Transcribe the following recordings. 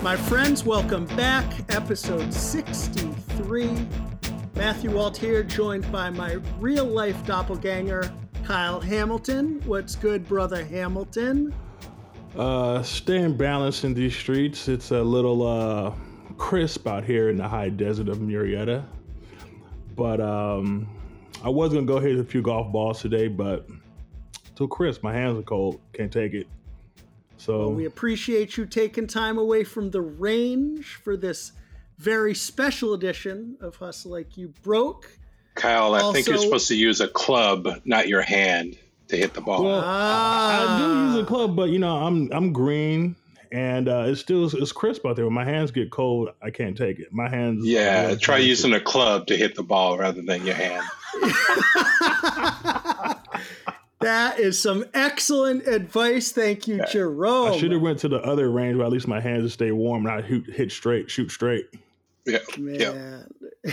My friends, welcome back. Episode 63. Matthew Walt here, joined by my real life doppelganger, Kyle Hamilton. What's good, brother Hamilton? Uh, staying balanced in these streets. It's a little uh, crisp out here in the high desert of Murrieta. But um, I was gonna go hit a few golf balls today, but too crisp. My hands are cold. Can't take it. So Well, we appreciate you taking time away from the range for this very special edition of Hustle Like U Broke. Kyle, I think you're supposed to use a club, not your hand, to hit the ball. Well, Ah. I do use a club, but you know I'm I'm green and uh, it's still it's crisp out there. When my hands get cold, I can't take it. My hands. yeah, try delicate. using a club to hit the ball rather than your hand. that is some excellent advice. Thank you, Jerome. I should have went to the other range where at least my hands would stay warm and I hit, hit straight, shoot straight. Yeah, yeah.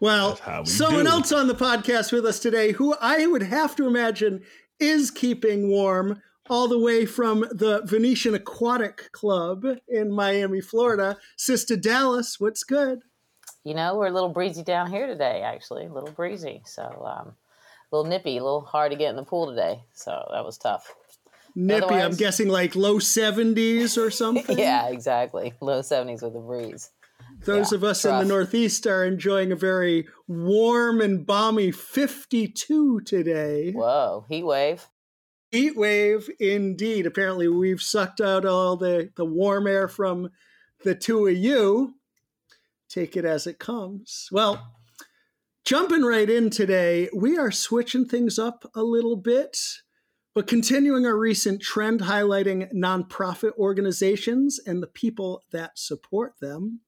Well, we someone do. else on the podcast with us today who I would have to imagine is keeping warm all the way from the Venetian Aquatic Club in Miami, Florida. Sister Dallas, what's good? You know, we're a little breezy down here today, actually. A little breezy. So, um, a little nippy, a little hard to get in the pool today. So, that was tough. Nippy, I'm guessing like low 70s or something. yeah, exactly. Low 70s with a breeze. Those Yeah, of us in the. Northeast are enjoying a very warm and balmy 52 today. Whoa, heat wave. Heat wave, indeed. Apparently, we've sucked out all the, the warm air from the two of you. Take it as it comes. Well, jumping right in today, we are switching things up a little bit, but continuing our recent trend highlighting nonprofit organizations and the people that support them.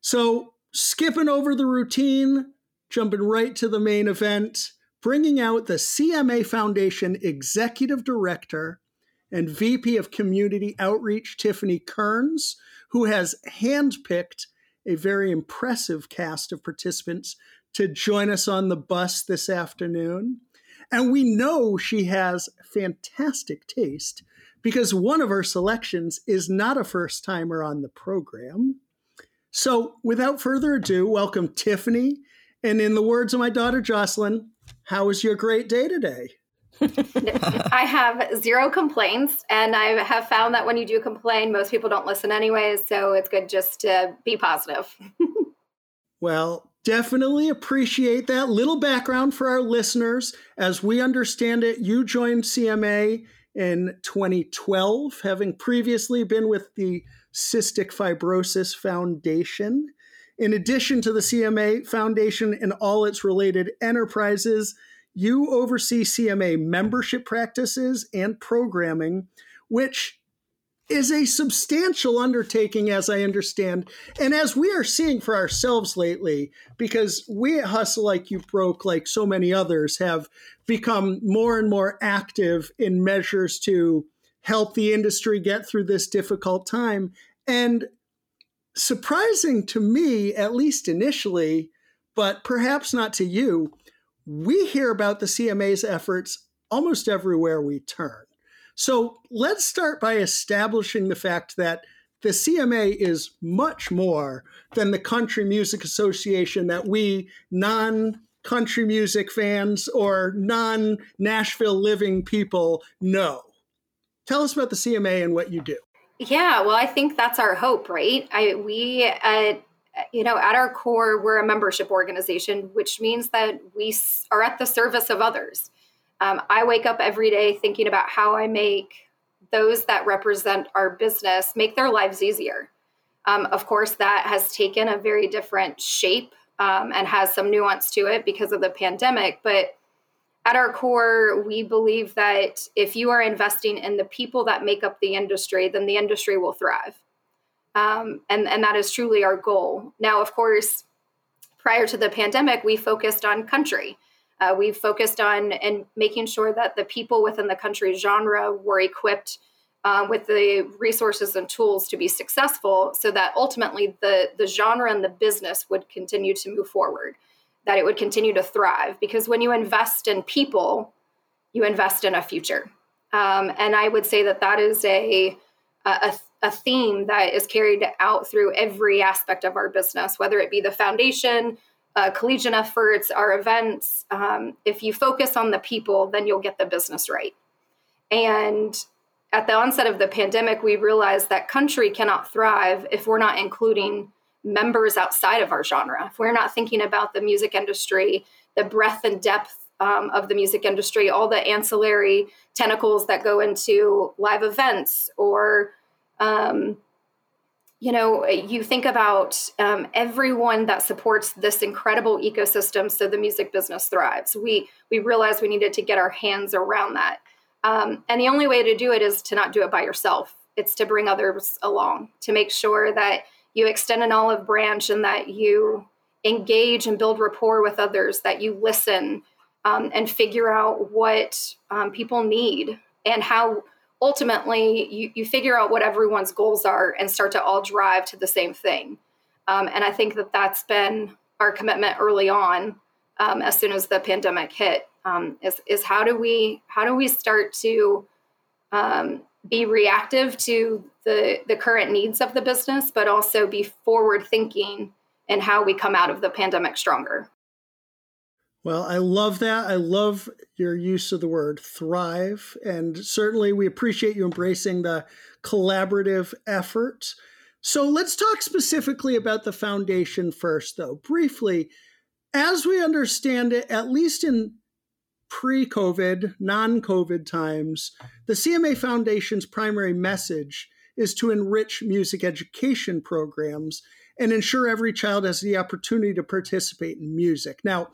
So, skipping over the routine, jumping right to the main event, bringing out the CMA Foundation Executive Director and VP of Community Outreach, Tiffany Kerns, who has handpicked a very impressive cast of participants to join us on the bus this afternoon. And we know she has fantastic taste because one of her selections is not a first timer on the program. So, without further ado, welcome Tiffany. And in the words of my daughter Jocelyn, how was your great day today? I have zero complaints, and I have found that when you do complain, most people don't listen anyways. So it's good just to be positive. Well, definitely appreciate that. Little background for our listeners. As we understand it, you joined CMA in 2012, having previously been with the Cystic Fibrosis Foundation. In addition to the CMA Foundation and all its related enterprises, you oversee CMA membership practices and programming, which is a substantial undertaking, as I understand, and as we are seeing for ourselves lately, because we at Hustle Like U Broke, like so many others, have become more and more active in measures to help the industry get through this difficult time. And surprising to me, at least initially, but perhaps not to you, we hear about the CMA's efforts almost everywhere we turn. So let's start by establishing the fact that the CMA is much more than the Country Music Association that we non country music fans or non Nashville living people know. Tell us about the CMA and what you do. Yeah, well, I think that's our hope, right? I we uh, you know, at our core, we're a membership organization, which means that we are at the service of others. Um, I wake up every day thinking about how I make those that represent our business make their lives easier. Um, of course, that has taken a very different shape um, and has some nuance to it because of the pandemic. But at our core, we believe that if you are investing in the people that make up the industry, then the industry will thrive. Um, and, and that is truly our goal. Now, of course, prior to the pandemic, we focused on country. Uh, we focused on and making sure that the people within the country genre were equipped uh, with the resources and tools to be successful, so that ultimately the the genre and the business would continue to move forward, that it would continue to thrive. Because when you invest in people, you invest in a future, um, and I would say that that is a a, a theme that is carried out through every aspect of our business, whether it be the foundation, uh, collegiate efforts, our events. Um, if you focus on the people, then you'll get the business right. And at the onset of the pandemic, we realized that country cannot thrive if we're not including members outside of our genre. If we're not thinking about the music industry, the breadth and depth um, of the music industry, all the ancillary tentacles that go into live events or um, you know, you think about um, everyone that supports this incredible ecosystem, so the music business thrives. We we realized we needed to get our hands around that, um, and the only way to do it is to not do it by yourself. It's to bring others along to make sure that you extend an olive branch and that you engage and build rapport with others, that you listen um, and figure out what um, people need and how ultimately you, you figure out what everyone's goals are and start to all drive to the same thing. Um, and I think that that's been our commitment early on, um, as soon as the pandemic hit, um, is, is how do we how do we start to um, be reactive to the the current needs of the business, but also be forward thinking in how we come out of the pandemic stronger. Well, I love that. I love your use of the word thrive. And certainly we appreciate you embracing the collaborative effort. So let's talk specifically about the foundation first, though, briefly. As we understand it, at least in pre COVID, non COVID times, the CMA Foundation's primary message is to enrich music education programs and ensure every child has the opportunity to participate in music. Now,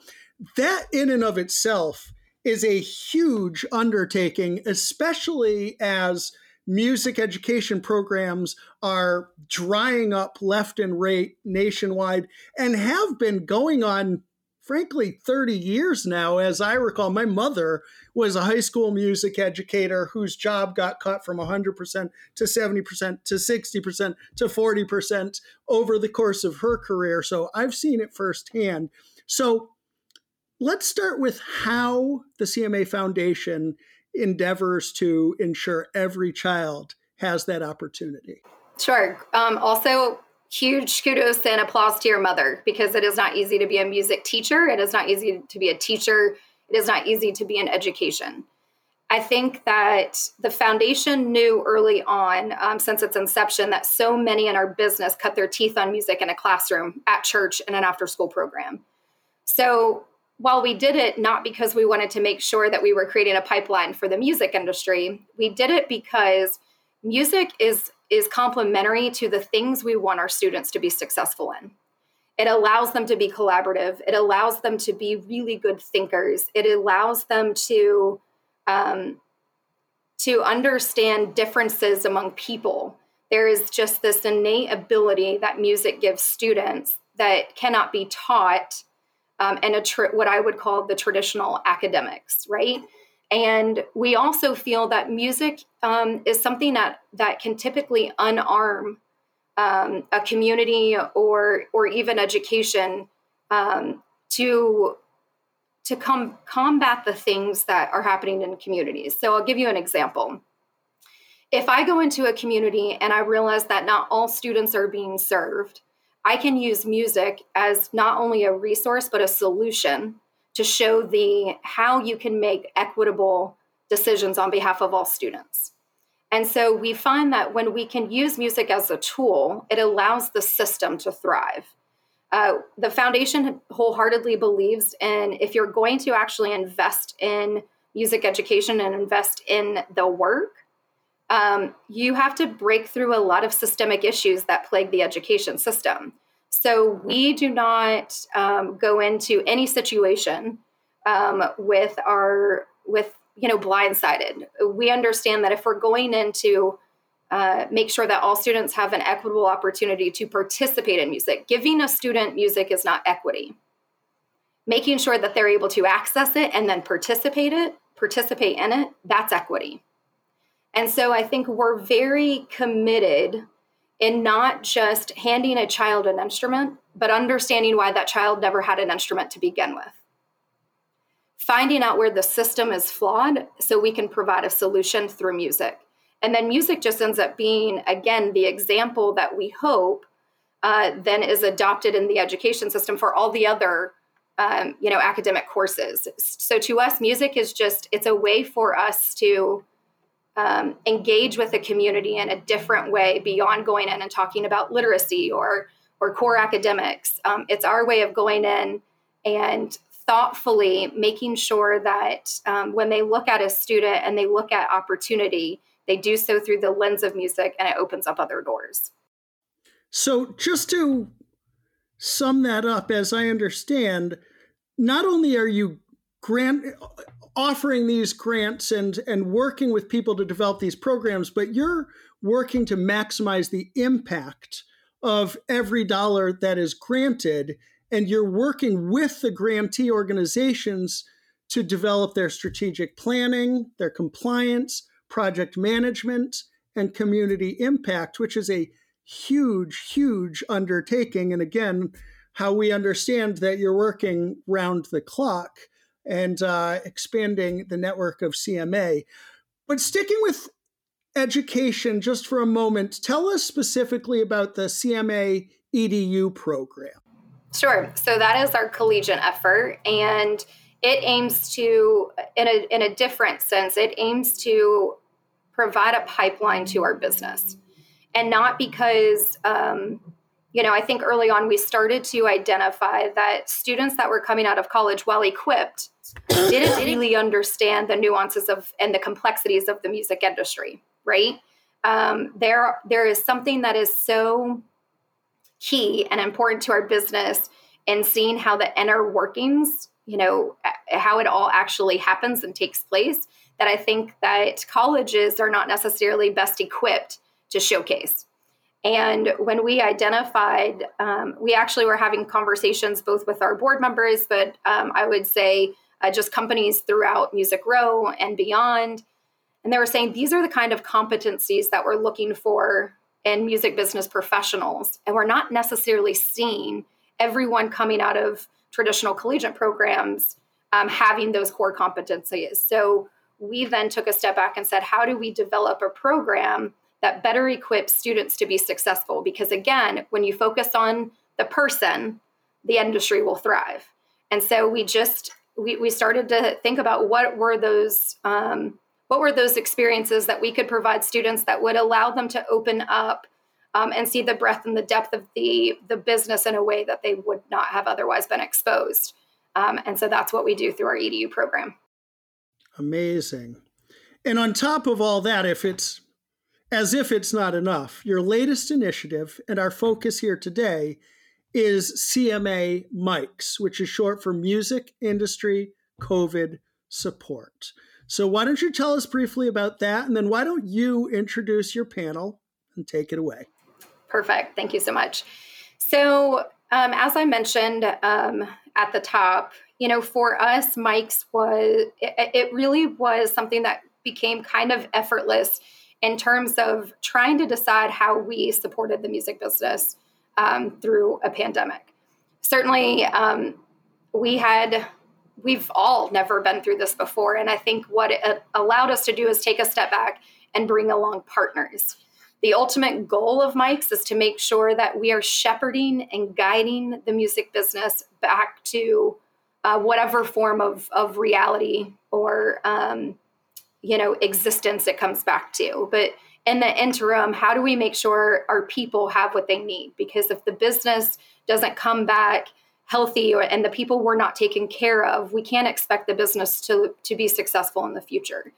that in and of itself is a huge undertaking, especially as music education programs are drying up left and right nationwide and have been going on frankly 30 years now. As i recall my mother was a high school music educator whose job got cut from 100% to 70% to 60% to 40% over the course of her career. So i've seen it firsthand. So Let's start with how the CMA Foundation endeavors to ensure every child has that opportunity. Sure. Um, also, huge kudos and applause to your mother because it is not easy to be a music teacher. It is not easy to be a teacher. It is not easy to be in education. I think that the foundation knew early on, um, since its inception, that so many in our business cut their teeth on music in a classroom, at church, in an after school program. So while we did it not because we wanted to make sure that we were creating a pipeline for the music industry, we did it because music is is complementary to the things we want our students to be successful in. It allows them to be collaborative. It allows them to be really good thinkers. It allows them to um, to understand differences among people. There is just this innate ability that music gives students that cannot be taught um, and a tr- what I would call the traditional academics, right? And we also feel that music um, is something that that can typically unarm um, a community or or even education um, to to com- combat the things that are happening in communities. So I'll give you an example. If I go into a community and I realize that not all students are being served, I can use music as not only a resource but a solution to show the how you can make equitable decisions on behalf of all students. And so we find that when we can use music as a tool, it allows the system to thrive. Uh, the foundation wholeheartedly believes in if you're going to actually invest in music education and invest in the work, um, you have to break through a lot of systemic issues that plague the education system. So we do not um, go into any situation um, with our with you know blindsided. We understand that if we're going into uh, make sure that all students have an equitable opportunity to participate in music. Giving a student music is not equity. Making sure that they're able to access it and then participate it, participate in it, that's equity. And so I think we're very committed in not just handing a child an instrument, but understanding why that child never had an instrument to begin with. Finding out where the system is flawed so we can provide a solution through music. And then music just ends up being, again, the example that we hope uh, then is adopted in the education system for all the other um, you know academic courses so to us music is just it's a way for us to um, engage with the community in a different way beyond going in and talking about literacy or or core academics. Um, it's our way of going in and thoughtfully making sure that um, when they look at a student and they look at opportunity they do so through the lens of music and it opens up other doors. So just to sum that up as i understand not only are you grant offering these grants and and working with people to develop these programs, but you're working to maximize the impact of every dollar that is granted, and you're working with the grantee organizations to develop their strategic planning, their compliance, project management, and community impact, which is a huge, huge undertaking. And again, how we understand that you're working round the clock and uh, expanding the network of CMA. But sticking with education just for a moment, tell us specifically about the CMA EDU program. Sure. So that is our collegiate effort, and it aims to, in a, in a different sense, it aims to provide a pipeline to our business. And not because um, you know, I think early on we started to identify that students that were coming out of college well equipped didn't really understand the nuances of and the complexities of the music industry, right? Um, there, there is something that is so key and important to our business and seeing how the inner workings, you know, how it all actually happens and takes place. That I think that colleges are not necessarily best equipped to showcase. And when we identified, um, we actually were having conversations both with our board members, but um, I would say uh, just companies throughout Music Row and beyond. And they were saying these are the kind of competencies that we're looking for in music business professionals. And we're not necessarily seeing everyone coming out of traditional collegiate programs um, having those core competencies. So we then took a step back and said, how do we develop a program that better equips students to be successful. Because again, when you focus on the person, the industry will thrive. And so we just we, we started to think about what were those um, what were those experiences that we could provide students that would allow them to open up um, and see the breadth and the depth of the the business in a way that they would not have otherwise been exposed. Um, and so that's what we do through our EDU program. Amazing. And on top of all that, if it's as if it's not enough, your latest initiative and our focus here today is CMA Mics, which is short for Music Industry COVID Support. So, why don't you tell us briefly about that? And then, why don't you introduce your panel and take it away? Perfect. Thank you so much. So, um, as I mentioned um, at the top, you know, for us, Mics was, it, it really was something that became kind of effortless in terms of trying to decide how we supported the music business um, through a pandemic. Certainly, um, we had, we've all never been through this before. And I think what it allowed us to do is take a step back and bring along partners. The ultimate goal of Mics is to make sure that we are shepherding and guiding the music business back to uh, whatever form of, of reality or um, you know existence it comes back to. But in the interim how do we make sure our people have what they need? Because if the business doesn't come back healthy or, and the people we're not taken care of we can't expect the business to to be successful in the future.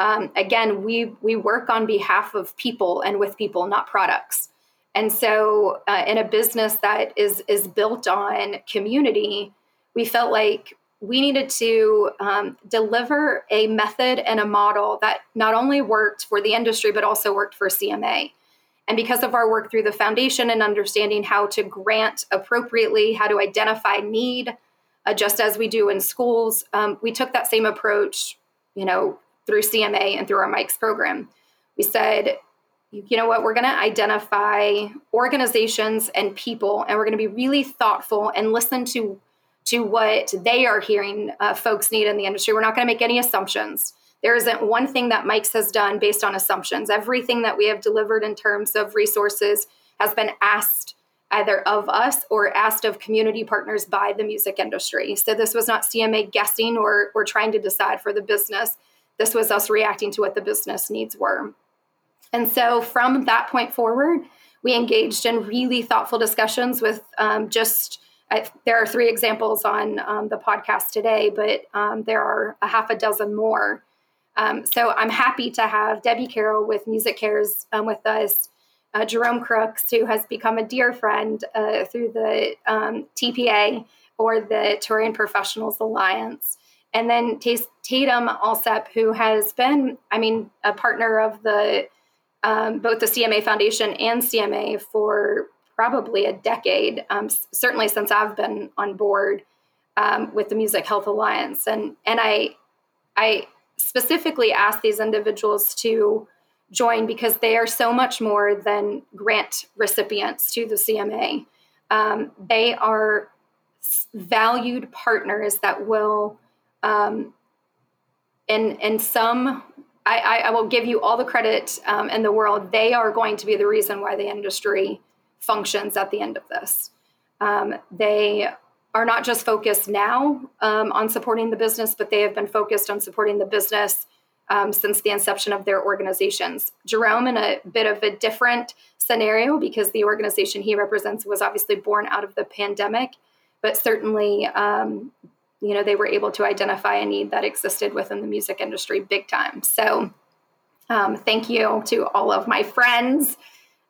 Um, again we we work on behalf of people and with people not products. And so uh, in a business that is is built on community we felt like we needed to um, deliver a method and a model that not only worked for the industry, but also worked for CMA. And because of our work through the foundation and understanding how to grant appropriately, how to identify need, uh, just as we do in schools, um, we took that same approach, you know, through CMA and through our Mics program. We said, you know what, we're going to identify organizations and people, and we're going to be really thoughtful and listen to to what they are hearing uh, folks need in the industry. We're not going to make any assumptions. There isn't one thing that Mics has done based on assumptions. Everything that we have delivered in terms of resources has been asked either of us or asked of community partners by the music industry. So this was not CMA guessing or, or trying to decide for the business. This was us reacting to what the business needs were. And so from that point forward, we engaged in really thoughtful discussions with um, just I, there are three examples on um, the podcast today, but um, there are a half a dozen more. Um, so I'm happy to have Debbie Carroll with MusiCares um, with us, uh, Jerome Crooks, who has become a dear friend uh, through the um, TPA or the Touring Professionals Alliance, and then Tatum Allsep, who has been, I mean, a partner of the um, both the CMA Foundation and CMA for probably a decade, um, certainly since I've been on board um, with the Music Health Alliance. And and I I specifically asked these individuals to join because they are so much more than grant recipients to the CMA. Um, they are valued partners that will, um, in in some I, I, will give you all the credit um, in the world. They are going to be the reason why the industry functions at the end of this. Um, they are not just focused now um, on supporting the business, but they have been focused on supporting the business um, since the inception of their organizations. Jerome, in a bit of a different scenario, because the organization he represents was obviously born out of the pandemic, but certainly um, you know they were able to identify a need that existed within the music industry big time so um, thank you to all of my friends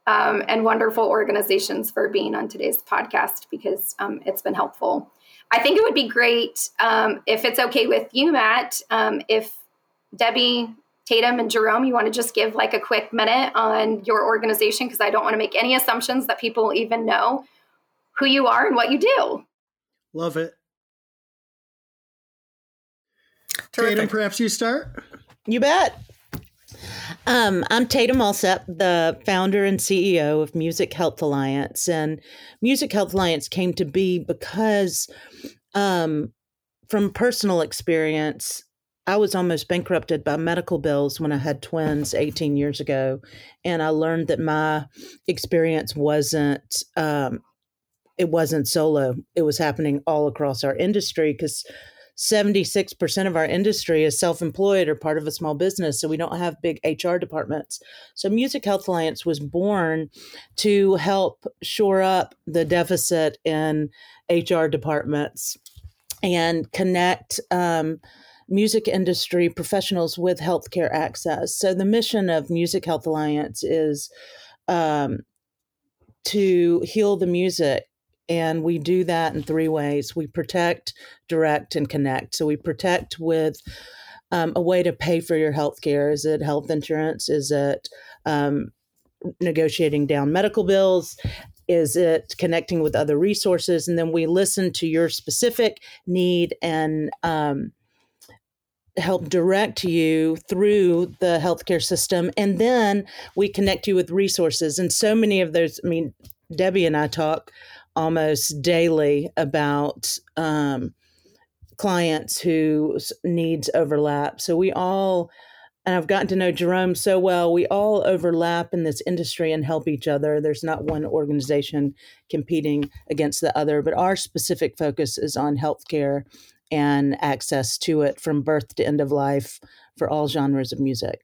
um, and wonderful organizations for being on today's podcast because um, it's been helpful i think it would be great um, if it's okay with you matt um, if debbie tatum and jerome you want to just give like a quick minute on your organization because i don't want to make any assumptions that people even know who you are and what you do love it Terrific. Tatum, perhaps you start. You bet. Um, I'm Tatum Allsep, the founder and CEO of Music Health Alliance. And Music Health Alliance came to be because, um, from personal experience, I was almost bankrupted by medical bills when I had twins 18 years ago. And I learned that my experience wasn't. Um, it wasn't solo. It was happening all across our industry because 76% of our industry is self employed or part of a small business. So we don't have big HR departments. So Music Health Alliance was born to help shore up the deficit in HR departments and connect. Um, music industry professionals with healthcare access. So, the mission of Music Health Alliance is um, to heal the music and we do that in three ways we protect, direct, and connect. So we protect with um, a way to pay for your health care. Is it health insurance? Is it um, negotiating down medical bills? Is it connecting with other resources? And then we listen to your specific need and um, help direct you through the healthcare system. And then we connect you with resources. And so many of those, I mean, Debbie and I talk almost daily about um, clients whose needs overlap. So we all, and I've gotten to know Jerome so well, we all overlap in this industry and help each other. There's not one organization competing against the other, but our specific focus is on healthcare and access to it from birth to end of life for all genres of music.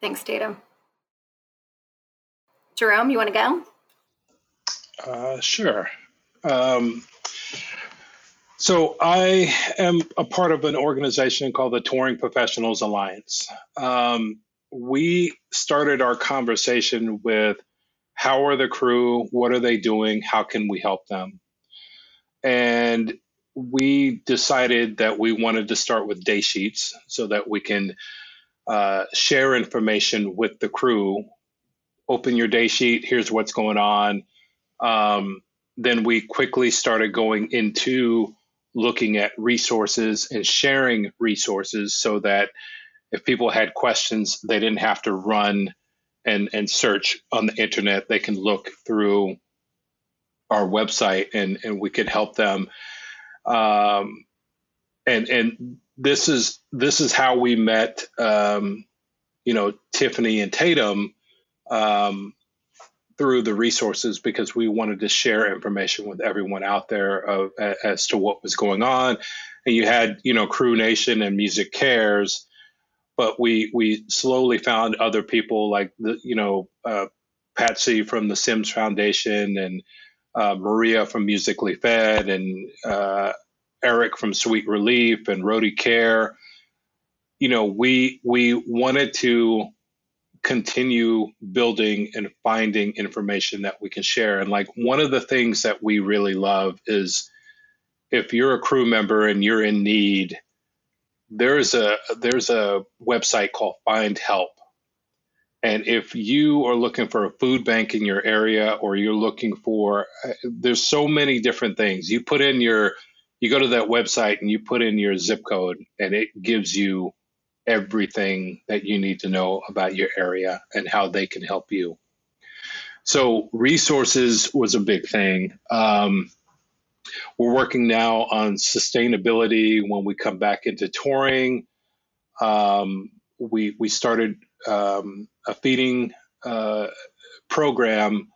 Thanks, Tatum. Jerome, you want to go? Uh, sure. Um, so I am a part of an organization called the Touring Professionals Alliance. Um, we started our conversation with how are the crew? What are they doing? How can we help them? And we decided that we wanted to start with day sheets so that we can uh, share information with the crew. Open your day sheet. Here's what's going on um, then we quickly started going into looking at resources and sharing resources so that if people had questions, they didn't have to run and, and search on the internet. They can look through our website and, and we could help them. Um, and and this is this is how we met. Um, you know, Tiffany and Tatum um, through the resources because we wanted to share information with everyone out there of, as to what was going on. And you had, you know, Crew Nation and MusiCares, but we we slowly found other people like the, you know, uh, Patsy from the Sims Foundation and uh, Maria from Musically Fed and uh, Eric from Sweet Relief and Rody Care. You know, we we wanted to continue building and finding information that we can share. And like one of the things that we really love is if you're a crew member and you're in need, there's a there's a website called Find Help. And if you are looking for a food bank in your area or you're looking for uh, there's so many different things. You put in your you go to that website and you put in your zip code and it gives you everything that you need to know about your area and how they can help you. So, resources was a big thing. Um, we're working now on sustainability when we come back into touring. Um, we, we started um, a feeding uh, program.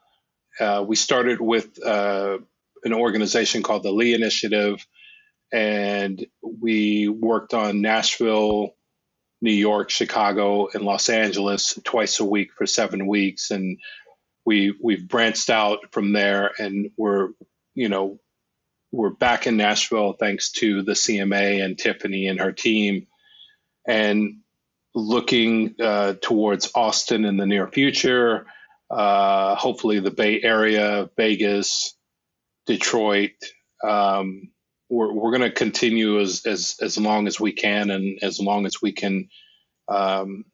Uh, we started with uh, an organization called the Lee Initiative, and we worked on Nashville, New York, Chicago, and Los Angeles twice a week for seven weeks, and we we've branched out from there, and we're you know we're back in Nashville thanks to the CMA and Tiffany and her team, and looking uh, towards Austin in the near future. Uh, hopefully, the Bay Area, Vegas, Detroit. Um, we're, we're going to continue as, as, as long as we can and as long as we can, um,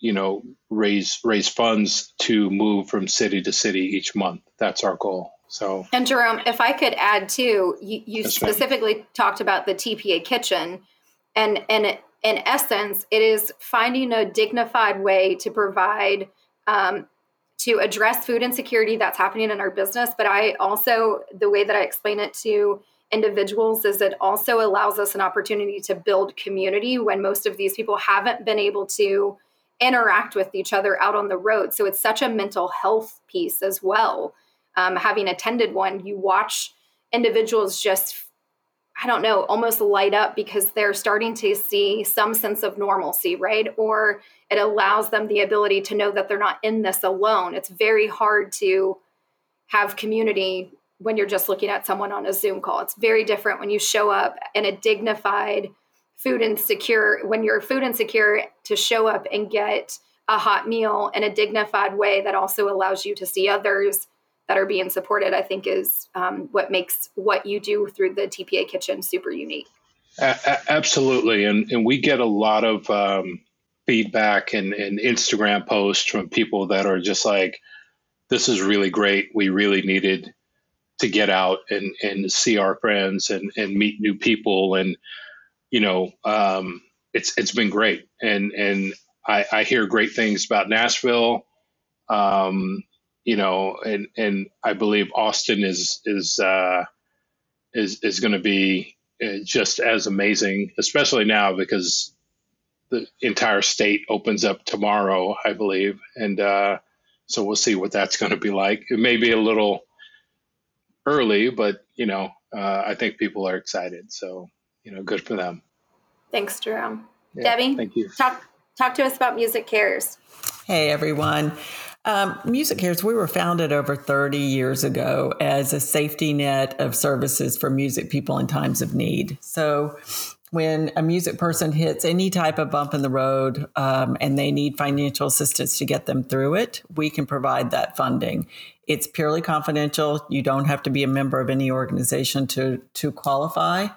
you know, raise, raise funds to move from city to city each month. That's our goal. So, and Jerome, if I could add too, you, you specifically right. talked about the TPA kitchen and, and in essence, it is finding a dignified way to provide um, to address food insecurity that's happening in our business. But I also, the way that I explain it to individuals is it also allows us an opportunity to build community when most of these people haven't been able to interact with each other out on the road. So it's such a mental health piece as well. Um, having attended one, you watch individuals just, I don't know, almost light up because they're starting to see some sense of normalcy, right? Or it allows them the ability to know that they're not in this alone. It's very hard to have community when you're just looking at someone on a Zoom call. It's very different when you show up in a dignified, food insecure, when you're food insecure, to show up and get a hot meal in a dignified way that also allows you to see others that are being supported, I think is um, what makes what you do through the TPA kitchen super unique. A- absolutely. And, and we get a lot of um, feedback and, and Instagram posts from people that are just like, this is really great. We really needed to get out and, and see our friends and, and meet new people. And, you know, um, it's, it's been great. And, and I, I hear great things about Nashville. Um, you know, and, and I believe Austin is, is, uh, is, is going to be uh, just as amazing, especially now because the entire state opens up tomorrow, I believe. And, uh, so we'll see what that's going to be like. It may be a little, early, but you know, uh, I think people are excited. So you know, good for them. Thanks, Jerome. Yeah, Debbie, thank you. Talk talk to us about MusiCares. Hey everyone. Um, MusiCares, we were founded over 30 years ago as a safety net of services for music people in times of need. So, when a music person hits any type of bump in the road um, and they need financial assistance to get them through it, we can provide that funding. It's purely confidential. You don't have to be a member of any organization to to qualify.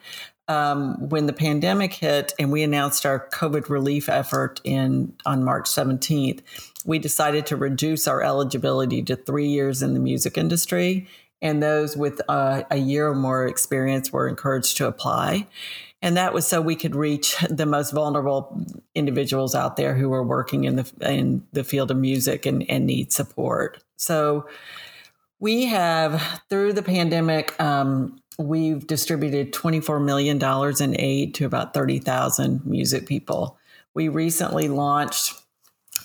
Um, when the pandemic hit and we announced our COVID relief effort in on March 17th, we decided to reduce our eligibility to three years in the music industry, and those with uh, a year or more experience were encouraged to apply. And that was so we could reach the most vulnerable individuals out there who are working in the in the field of music and, and need support. So we have, through the pandemic, um, we've distributed $24 million in aid to about 30,000 music people. We recently launched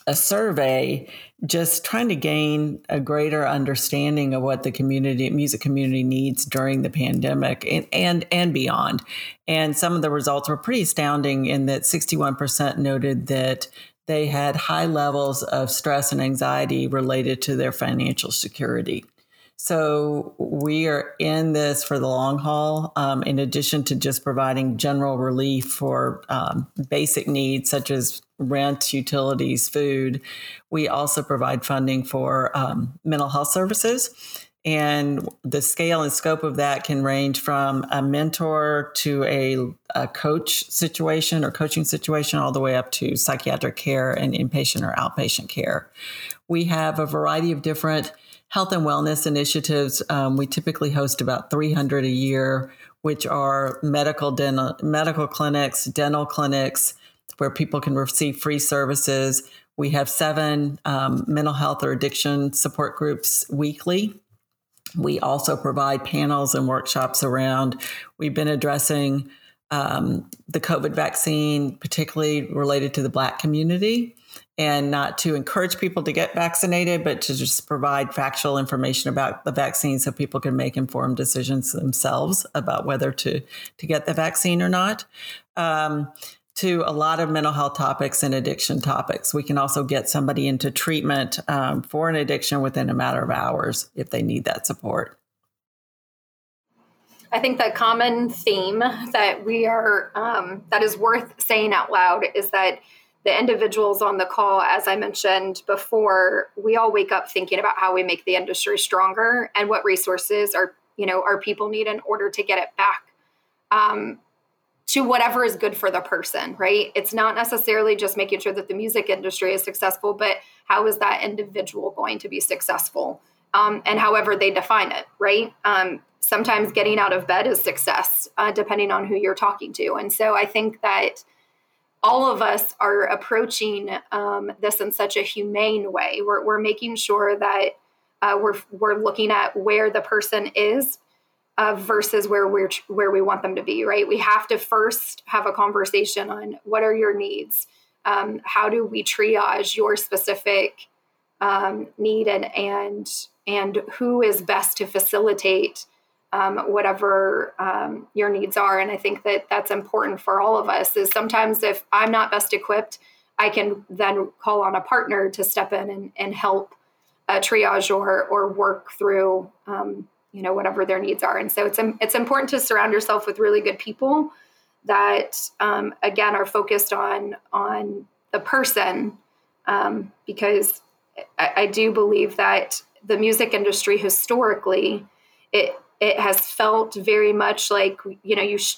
a survey just trying to gain a greater understanding of what the community music community needs during the pandemic and and, and beyond and some of the results were pretty astounding in that 61% noted that they had high levels of stress and anxiety related to their financial security so we are in this for the long haul. Um, in addition to just providing general relief for um, basic needs such as rent, utilities, food, we also provide funding for um, mental health services. And the scale and scope of that can range from a mentor to a, a coach situation or coaching situation, all the way up to psychiatric care and inpatient or outpatient care. We have a variety of different health and wellness initiatives. Um, we typically host about 300 a year, which are medical dental, medical clinics, dental clinics, where people can receive free services. We have seven um, mental health or addiction support groups weekly. We also provide panels and workshops around. We've been addressing um, the COVID vaccine, particularly related to the Black community and not to encourage people to get vaccinated, but to just provide factual information about the vaccine so people can make informed decisions themselves about whether to, to get the vaccine or not. Um, to a lot of mental health topics and addiction topics. We can also get somebody into treatment um, for an addiction within a matter of hours if they need that support. I think the common theme that we are um, that is worth saying out loud is that the individuals on the call, as I mentioned before, we all wake up thinking about how we make the industry stronger and what resources our you know our people need in order to get it back um, to whatever is good for the person. Right? It's not necessarily just making sure that the music industry is successful, but how is that individual going to be successful? Um, and however they define it. Right? Um, sometimes getting out of bed is success, uh, depending on who you're talking to. And so I think that all of us are approaching um, this in such a humane way. We're, we're making sure that uh, we're we're looking at where the person is uh, versus where we're where we want them to be. Right? We have to first have a conversation on what are your needs. Um, how do we triage your specific um, need and and and who is best to facilitate um, whatever um, your needs are. And I think that that's important for all of us. Is sometimes if I'm not best equipped, I can then call on a partner to step in and, and help uh, triage or or work through um, you know whatever their needs are. And so it's it's important to surround yourself with really good people that um, again are focused on on the person um, because I, I do believe that the music industry historically it it has felt very much like you know you sh-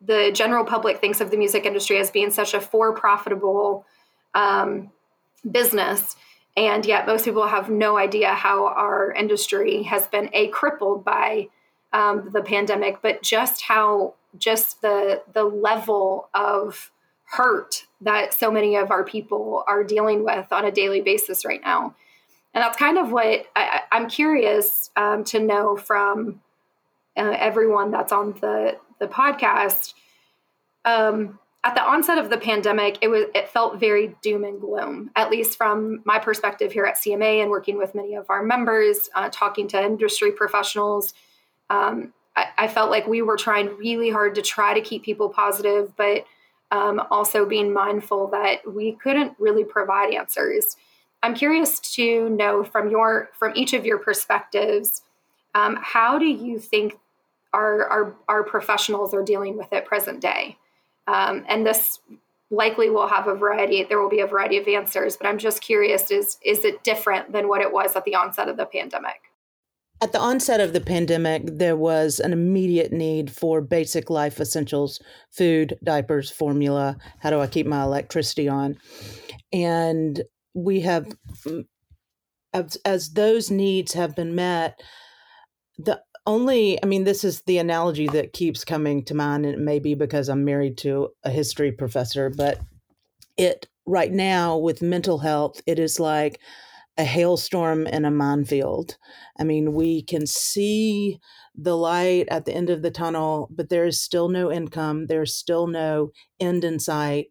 the general public thinks of the music industry as being such a for profitable um, business and yet most people have no idea how our industry has been a crippled by um, the pandemic but just how just the the level of hurt that so many of our people are dealing with on a daily basis right now and that's kind of what I, am curious um, to know from uh, everyone that's on the the podcast. Um, at the onset of the pandemic, it was it felt very doom and gloom. At least from my perspective here at CMA and working with many of our members, uh, talking to industry professionals. Um, I, I, felt like we were trying really hard to try to keep people positive, but um, also being mindful that we couldn't really provide answers. I'm curious to know from your from each of your perspectives, um, how do you think our, our our professionals are dealing with it present day? Um, and this likely will have a variety. There will be a variety of answers, but I'm just curious: is is it different than what it was at the onset of the pandemic? At the onset of the pandemic, there was an immediate need for basic life essentials food, diapers, formula. How do I keep my electricity on? And we have mm, as, as those needs have been met the only i mean this is the analogy that keeps coming to mind and it may be because i'm married to a history professor but it right now with mental health it is like a hailstorm in a minefield. I mean, we can see the light at the end of the tunnel, but there is still no income. There's still no end in sight.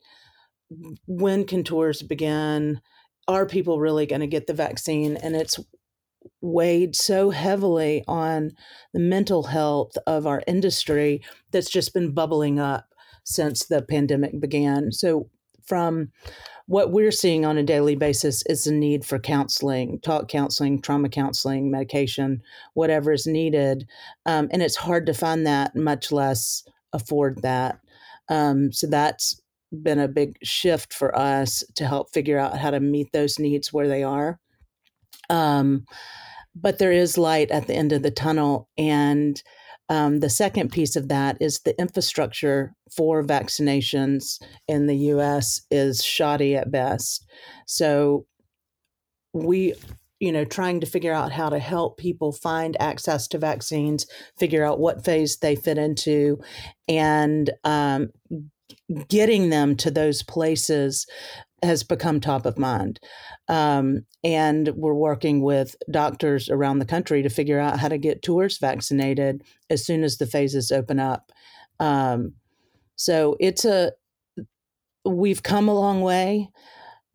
When can tours begin? Are people really going to get the vaccine? And it's weighed so heavily on the mental health of our industry that's just been bubbling up since the pandemic began. So, from what we're seeing on a daily basis is the need for counseling, talk counseling, trauma counseling, medication, whatever is needed. Um, and it's hard to find that, much less afford that. Um, so that's been a big shift for us to help figure out how to meet those needs where they are. Um, but there is light at the end of the tunnel. And um, the second piece of that is the infrastructure for vaccinations in the US is shoddy at best. So we you know trying to figure out how to help people find access to vaccines figure out what phase they fit into and um, getting them to those places has become top of mind. Um, and we're working with doctors around the country to figure out how to get tours vaccinated as soon as the phases open up. Um, so it's a, we've come a long way,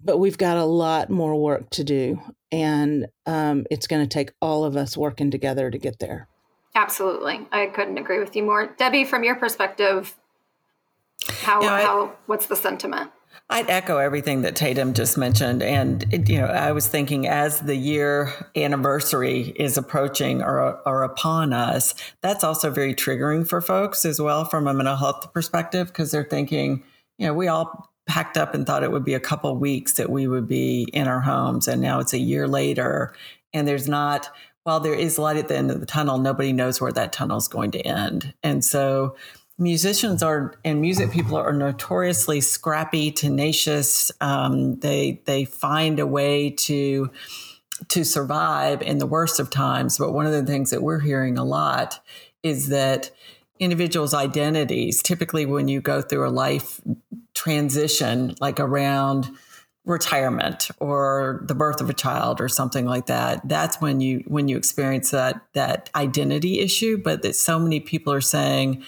but we've got a lot more work to do. And um, it's going to take all of us working together to get there. Absolutely. I couldn't agree with you more. Debbie, from your perspective, how, I, how what's the sentiment? I'd echo everything that Tatum just mentioned. And, you know, I was thinking as the year anniversary is approaching or, or upon us, that's also very triggering for folks as well from a mental health perspective, because they're thinking, you know, we all packed up and thought it would be a couple weeks that we would be in our homes. And now it's a year later. And there's not, while there is light at the end of the tunnel, nobody knows where that tunnel is going to end. And so, musicians are and music people are notoriously scrappy, tenacious. Um, they they find a way to to survive in the worst of times. But one of the things that we're hearing a lot is that individuals' identities, typically when you go through a life transition, like around retirement or the birth of a child or something like that that's when you when you experience that that identity issue but that so many people are saying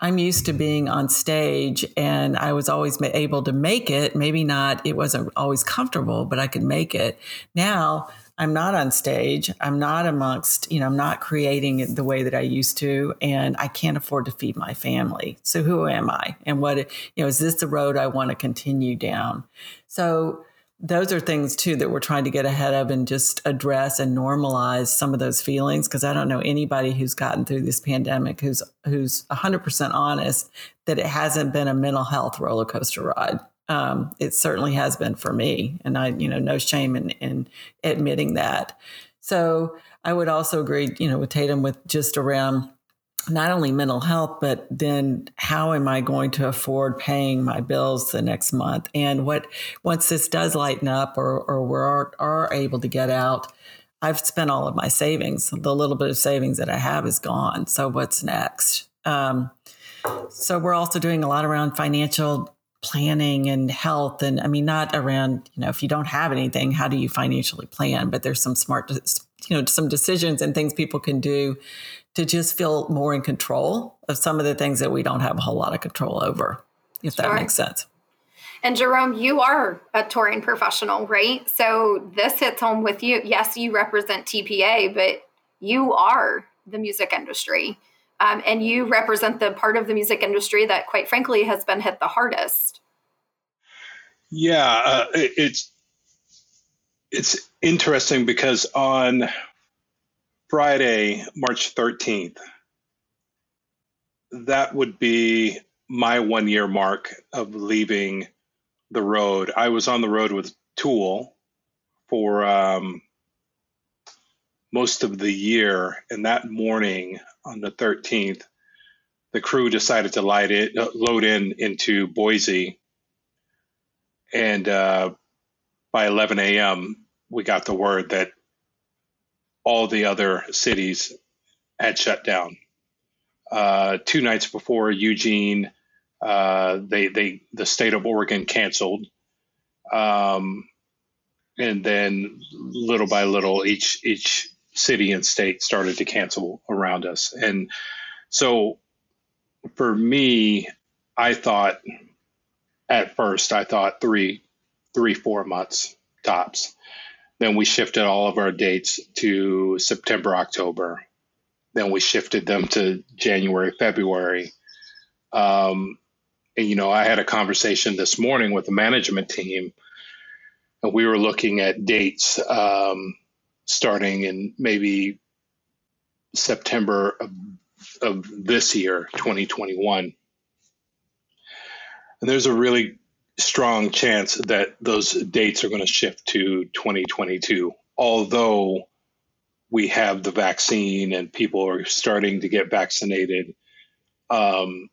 I'm used to being on stage and I was always able to make it. Maybe not, it wasn't always comfortable, but I could make it. Now I'm not on stage. I'm not amongst, you know, I'm not creating it the way that I used to, and I can't afford to feed my family. So who am I? And what, you know, is this the road I want to continue down? So those are things too that we're trying to get ahead of and just address and normalize some of those feelings because I don't know anybody who's gotten through this pandemic who's who's 100% honest that it hasn't been a mental health roller coaster ride. Um, it certainly has been for me, and I, you know, no shame in, in admitting that. So I would also agree, you know, with Tatum with just around not only mental health, but then how am I going to afford paying my bills the next month? And what once this does lighten up or, or we are, are able to get out, I've spent all of my savings. The little bit of savings that I have is gone. So what's next? Um, so we're also doing a lot around financial planning and health and i mean not around you know if you don't have anything how do you financially plan but there's some smart you know some decisions and things people can do to just feel more in control of some of the things that we don't have a whole lot of control over, if sure. that makes sense. And Jerome, you are a touring professional, right? So this hits home with you. Yes, you represent TPA, but you are the music industry. Um, and you represent the part of the music industry that, quite frankly, has been hit the hardest. Yeah, uh, it's it's interesting because on Friday, March 13th, that would be my one year mark of leaving the road. I was on the road with Tool for um, most of the year. And that morning on the 13th, the crew decided to light it, uh, load in into Boise. And uh, by 11 a.m., we got the word that all the other cities had shut down. Uh, two nights before Eugene, uh, they they the state of Oregon canceled, um, and then little by little, each each city and state started to cancel around us, and so for me, I thought at first I thought three three four months tops. Then we shifted all of our dates to September October. Then we shifted them to January February. Um, and, you know, I had a conversation this morning with the management team, and we were looking at dates um, starting in maybe September of, of this year, 2021. And there's a really strong chance that those dates are going to shift to 2022, although we have the vaccine and people are starting to get vaccinated. Um,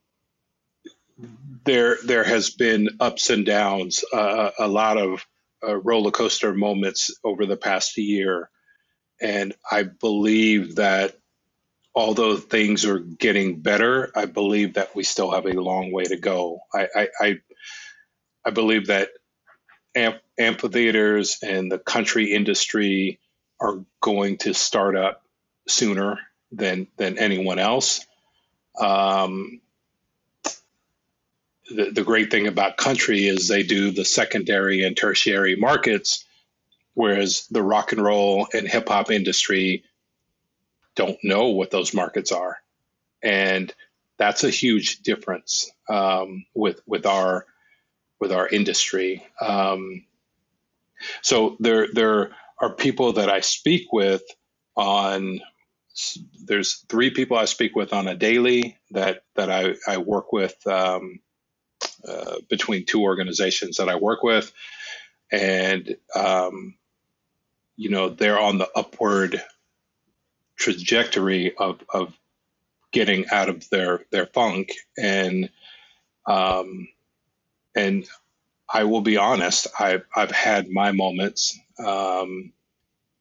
there there has been ups and downs, uh, a lot of uh, roller coaster moments over the past year, and I believe that although things are getting better, I believe that we still have a long way to go. I I, I, I believe that amp- amphitheaters and the country industry are going to start up sooner than than anyone else. Um, the, the great thing about country is they do the secondary and tertiary markets, whereas the rock and roll and hip hop industry don't know what those markets are, and that's a huge difference um, with with our with our industry. Um, so there there are people that I speak with on there's three people I speak with on a daily that that I, I work with um, uh, between two organizations that I work with, and um, you know they're on the upward trajectory of of getting out of their their funk and um, and I will be honest I've I've had my moments um,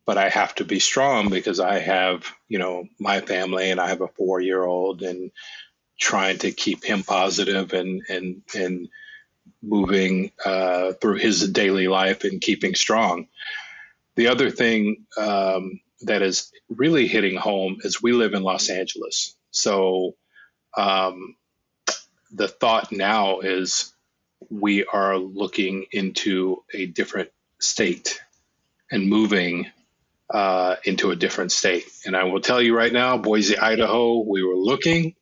but I have to be strong because I have you know my family and I have a four year old and trying to keep him positive and and and moving uh, through his daily life and keeping strong. The other thing um, that is really hitting home is we live in Los Angeles, so um, the thought now is we are looking into a different state and moving uh, into a different state. And I will tell you right now, Boise, Idaho, we were looking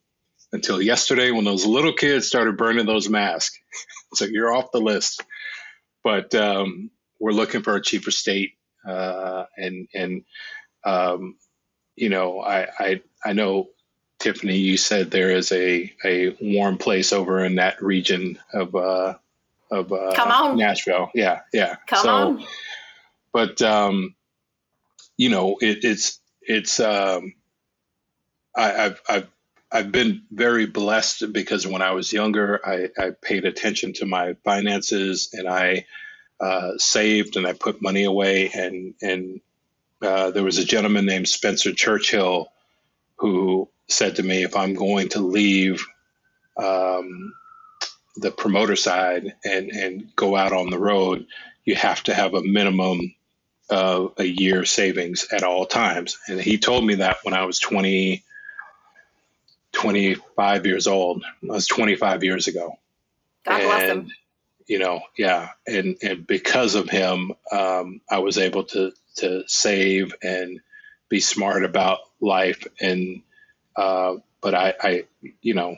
until yesterday when those little kids started burning those masks. so you're off the list. But um, we're looking for a cheaper state, uh, and and um, you know I, I I know Tiffany, you said there is a a warm place over in that region of uh, of uh, Come on. Nashville. Yeah, yeah. Come so, on. But um, you know, it, it's it's um, I, I've I've I've been very blessed because when I was younger, I, I paid attention to my finances and I uh, saved and I put money away. And and uh, there was a gentleman named Spencer Churchill who said to me, if I'm going to leave um, the promoter side and and go out on the road, you have to have a minimum of a year savings at all times. And he told me that when I was 20 25 years old. I was 25 years ago. God bless him. You know, yeah, and and because of him, um, I was able to to save and be smart about life. And uh, but I, I, you know,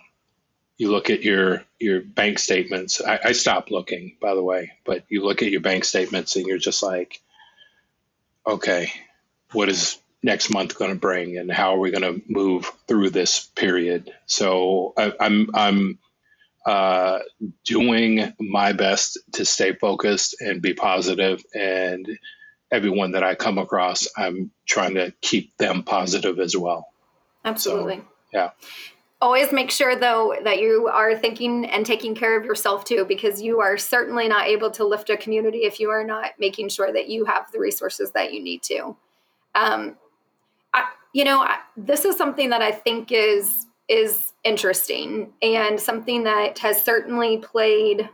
you look at your your bank statements. I, I stopped looking, by the way, but you look at your bank statements and you're just like, okay, what is next month going to bring and how are we going to move through this period so I, am I'm, I'm uh, doing my best to stay focused and be positive and everyone that i come across i'm trying to keep them positive as well absolutely. so, yeah. Always make sure though that you are thinking and taking care of yourself too because you are certainly not able to lift a community if you are not making sure that you have the resources that you need to. Um, you know, this is something that I think is is interesting and something that has certainly played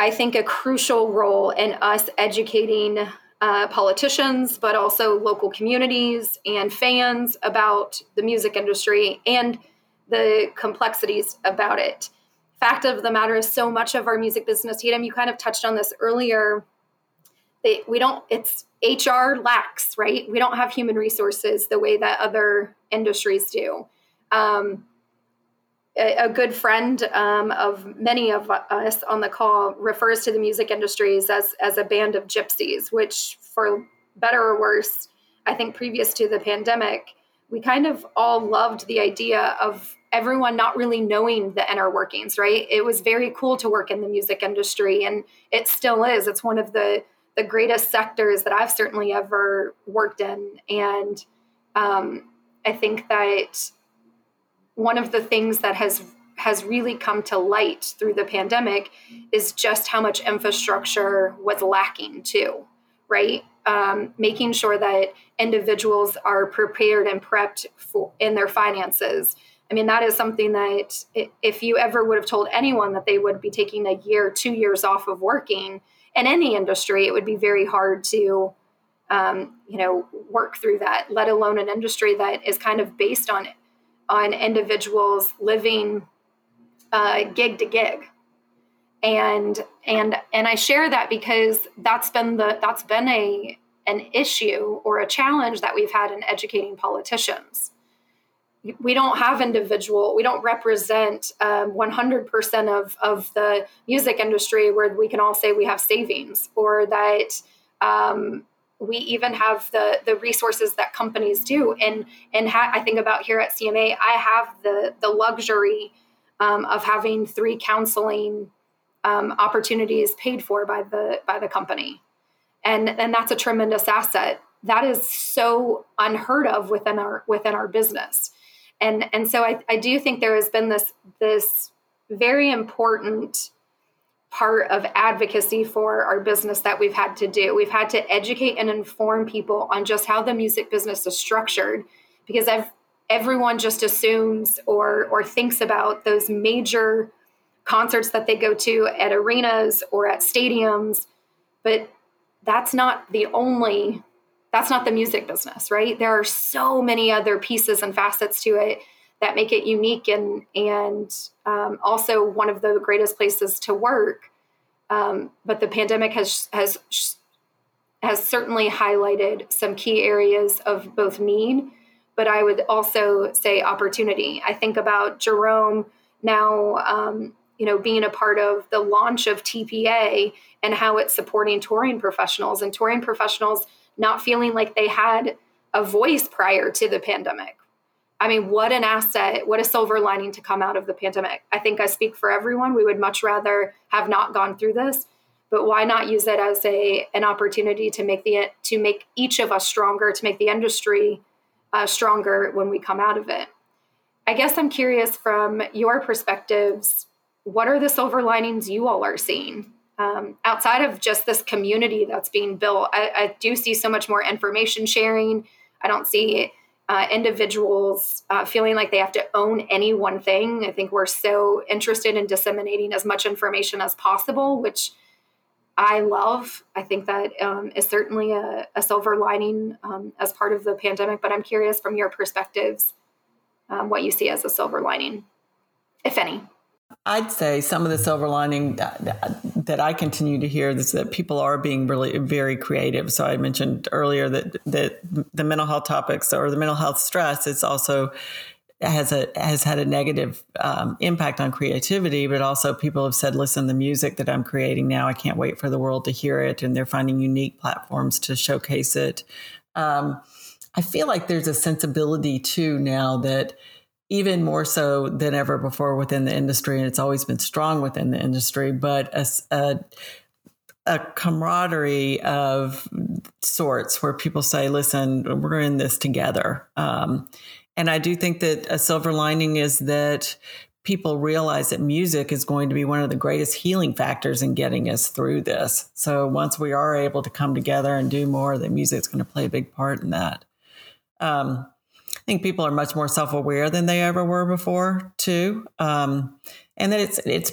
I think, a crucial role in us educating uh, politicians, but also local communities and fans about the music industry and the complexities about it. Fact of the matter is, so much of our music business, Tatum, you kind of touched on this earlier. They, we don't, it's HR lacks, right? We don't have human resources the way that other industries do. Um, a, good friend um, of many of us on the call refers to the music industries as, as a band of gypsies, which, for better or worse, I think previous to the pandemic, we kind of all loved the idea of everyone not really knowing the inner workings, right? It was very cool to work in the music industry, and it still is. It's one of the the greatest sectors that I've certainly ever worked in, and um, I think that one of the things that has has really come to light through the pandemic is just how much infrastructure was lacking too, right? Um, making sure that individuals are prepared and prepped for in their finances. I mean, that is something that if you ever would have told anyone that they would be taking a year, two years off of working in any industry, it would be very hard to, um, you know, work through that. Let alone an industry that is kind of based on on individuals living uh, gig to gig and and and I share that because that's been the that's been a an issue or a challenge that we've had in educating politicians. We don't have individual, we don't represent um, 100% of, of the music industry where we can all say we have savings or that um, we even have the the resources that companies do. And and ha- i think about here at cma i have the the luxury um, of having three counseling um, opportunities paid for by the by the company. And and that's a tremendous asset. That is so unheard of within our within our business. And and so i, I do think there has been this this very important part of advocacy for our business that we've had to do. We've had to educate and inform people on just how the music business is structured because I've, everyone just assumes or or thinks about those major concerts that they go to at arenas or at stadiums, but that's not the only that's not the music business, right? There are so many other pieces and facets to it that make it unique and and um, also one of the greatest places to work. Um, but the pandemic has has has certainly highlighted some key areas of both need, but I would also say opportunity. I think about Jerome now, um, you know, being a part of the launch of TPA and how it's supporting touring professionals and touring professionals not feeling like they had a voice prior to the pandemic I mean, what an asset, what a silver lining to come out of the pandemic. I think I speak for everyone. We would much rather have not gone through this, but why not use it as a an opportunity to make the to make each of us stronger, to make the industry uh, stronger when we come out of it. I guess I'm curious from your perspectives, what are the silver linings you all are seeing? Um, outside of just this community that's being built, I, I do see so much more information sharing. I don't see uh, individuals uh, feeling like they have to own any one thing. I think we're so interested in disseminating as much information as possible, which I love. I think that um, is certainly a, a silver lining um, as part of the pandemic. But I'm curious from your perspectives um, what you see as a silver lining, if any. I'd say some of the silver lining that, that I continue to hear is that people are being really very creative. So I mentioned earlier that that the mental health topics or the mental health stress is also has a has had a negative um, impact on creativity, but also people have said, "Listen, the music that I'm creating now, I can't wait for the world to hear it," and they're finding unique platforms to showcase it. Um, I feel like there's a sensibility too now that even more so than ever before within the industry, and it's always been strong within the industry, but a, a, a camaraderie of sorts where people say, listen, we're in this together. Um, and I do think that a silver lining is that people realize that music is going to be one of the greatest healing factors in getting us through this. So once we are able to come together and do more, the music is going to play a big part in that. Um, think people are much more self aware than they ever were before, too. Um, and that it's it's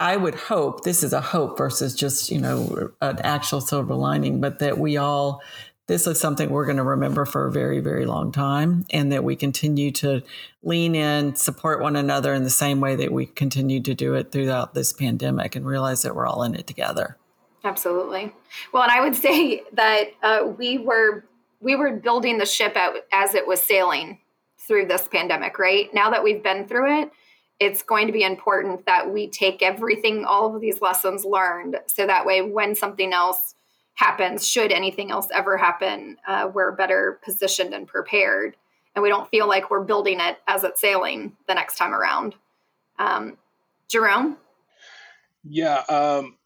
i would hope this is a hope versus just you know an actual silver lining but that we all this is something we're going to remember for a very very long time and that we continue to lean in support one another in the same way that we continue to do it throughout this pandemic and realize that we're all in it together absolutely well and i would say that uh, we were we were building the ship out as it was sailing through this pandemic right now that we've been through it it's going to be important that we take everything, all of these lessons learned, so that way when something else happens, should anything else ever happen, uh, we're better positioned and prepared. And we don't feel like we're building it as it's sailing the next time around. Um, Jerome? Yeah. Um,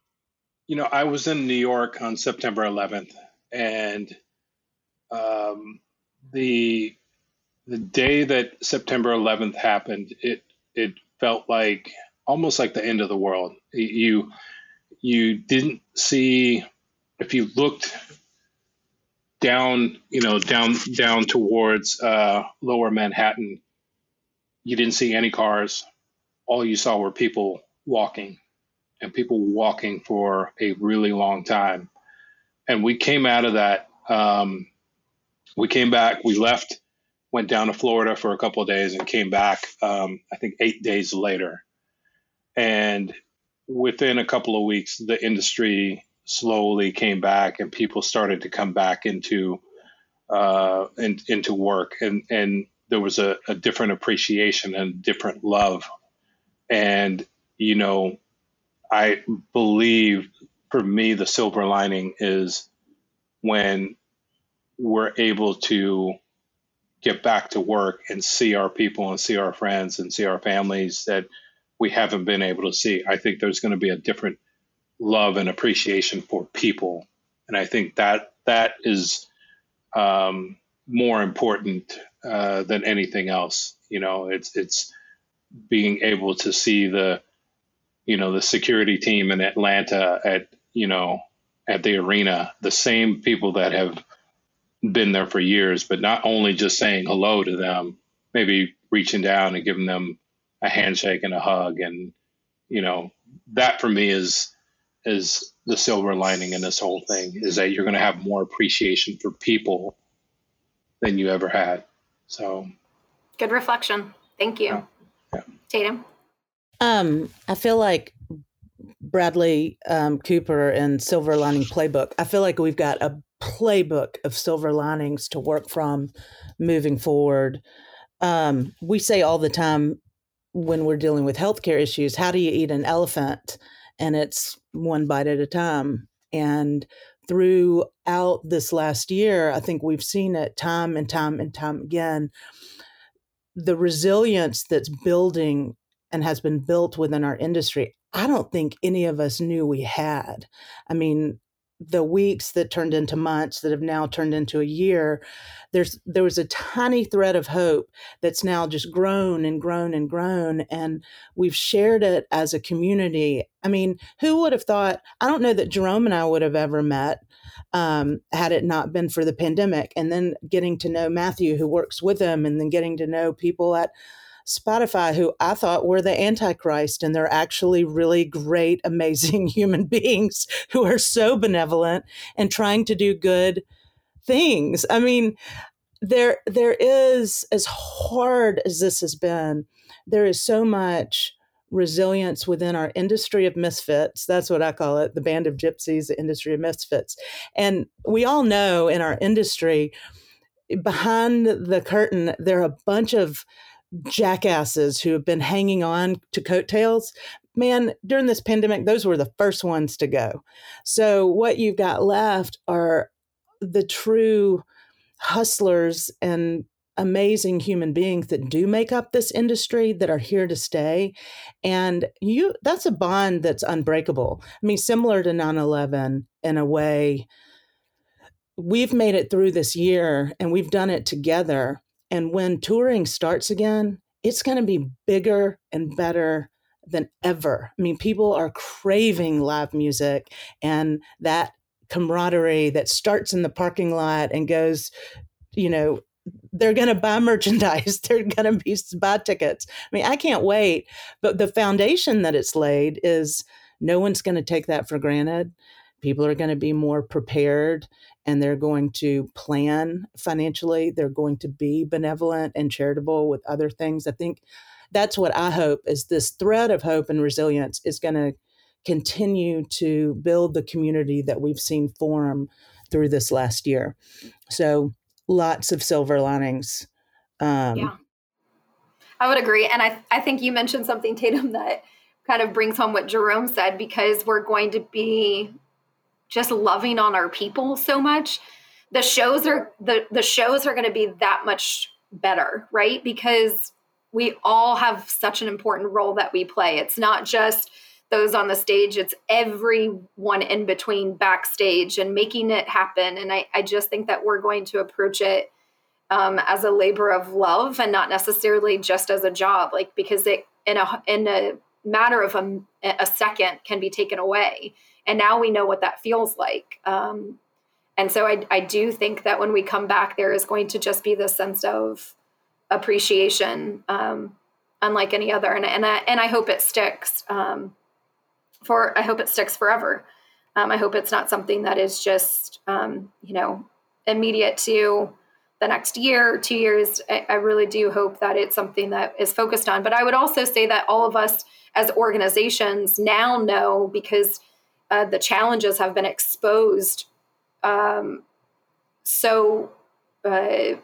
you know, I was in New York on September 11th, and um, the the day that September 11th happened, it it felt like almost like the end of the world. You you didn't see if you looked down, you know, down down towards uh, Lower Manhattan, you didn't see any cars. All you saw were people walking, and people walking for a really long time. And we came out of that. Um, we came back. We left went down to Florida for a couple of days and came back, um, I think, eight days later. And within a couple of weeks, the industry slowly came back and people started to come back into uh, in, into work. And, and there was a, a different appreciation and different love. And, you know, I believe for me, the silver lining is when we're able to get back to work and see our people and see our friends and see our families that we haven't been able to see. I think there's going to be a different love and appreciation for people, and I think that that is um, more important uh, than anything else. You know, it's it's being able to see the you know the security team in Atlanta at you know at the arena, the same people that have been there for years, but not only just saying hello to them, maybe reaching down and giving them a handshake and a hug. And, you know, that for me is, is the silver lining in this whole thing is that you're going to have more appreciation for people than you ever had. So good reflection. Thank you. Yeah. Yeah. Tatum. Um, I feel like Bradley um, Cooper and Silver Lining Playbook. I feel like we've got a playbook of silver linings to work from moving forward. Um, we say all the time when we're dealing with healthcare issues, how do you eat an elephant? And it's one bite at a time. And throughout this last year, I think we've seen it time and time and time again. The resilience that's building and has been built within our industry, I don't think any of us knew we had. I mean, the weeks that turned into months that have now turned into a year there's there was a tiny thread of hope that's now just grown and grown and grown and we've shared it as a community. I mean who would have thought i don't know that jerome and i would have ever met um, had it not been for the pandemic and then getting to know matthew who works with him and then getting to know people at Spotify, who I thought were the Antichrist, and they're actually really great, amazing human beings who are so benevolent and trying to do good things. I mean, there there is as hard as this has been, there is so much resilience within our industry of misfits. That's what I call it, the band of gypsies, the industry of misfits. And we all know in our industry, behind the curtain, there are a bunch of jackasses who have been hanging on to coattails, man, during this pandemic, those were the first ones to go. So, what you've got left are the true hustlers and amazing human beings that do make up this industry that are here to stay. And you that's a bond that's unbreakable. I mean similar to 9-11 in a way we've made it through this year and we've done it together and when touring starts again, it's going to be bigger and better than ever. I mean, people are craving live music and that camaraderie that starts in the parking lot and goes, you know, they're going to buy merchandise. They're going to be buy tickets. I mean, I can't wait. But the foundation that it's laid is no one's going to take that for granted. People are going to be more prepared and they're going to plan financially. They're going to be benevolent and charitable with other things. I think that's what I hope is this thread of hope and resilience is going to continue to build the community that we've seen form through this last year. So lots of silver linings. Um, yeah, I would agree. And I, I think you mentioned something, Tatum, that kind of brings home what Jerome said because we're going to be just loving on our people so much. The shows are the the shows are going to be that much better, right? Because we all have such an important role that we play. It's not just those on the stage, it's everyone in between backstage and making it happen. And I, I just think that we're going to approach it um, as a labor of love and not necessarily just as a job, like because it in a in a matter of a, a second can be taken away. And now we know what that feels like. Um, and so I, I do think that when we come back, there is going to just be this sense of appreciation, um, unlike any other. And, and, I, and I hope it sticks. Um, for I hope it sticks forever. Um, I hope it's not something that is just um, you know immediate to the next year, two years. I, I, really do hope that it's something that is focused on. But I would also say that all of us as organizations now know because uh, the challenges have been exposed um, so uh,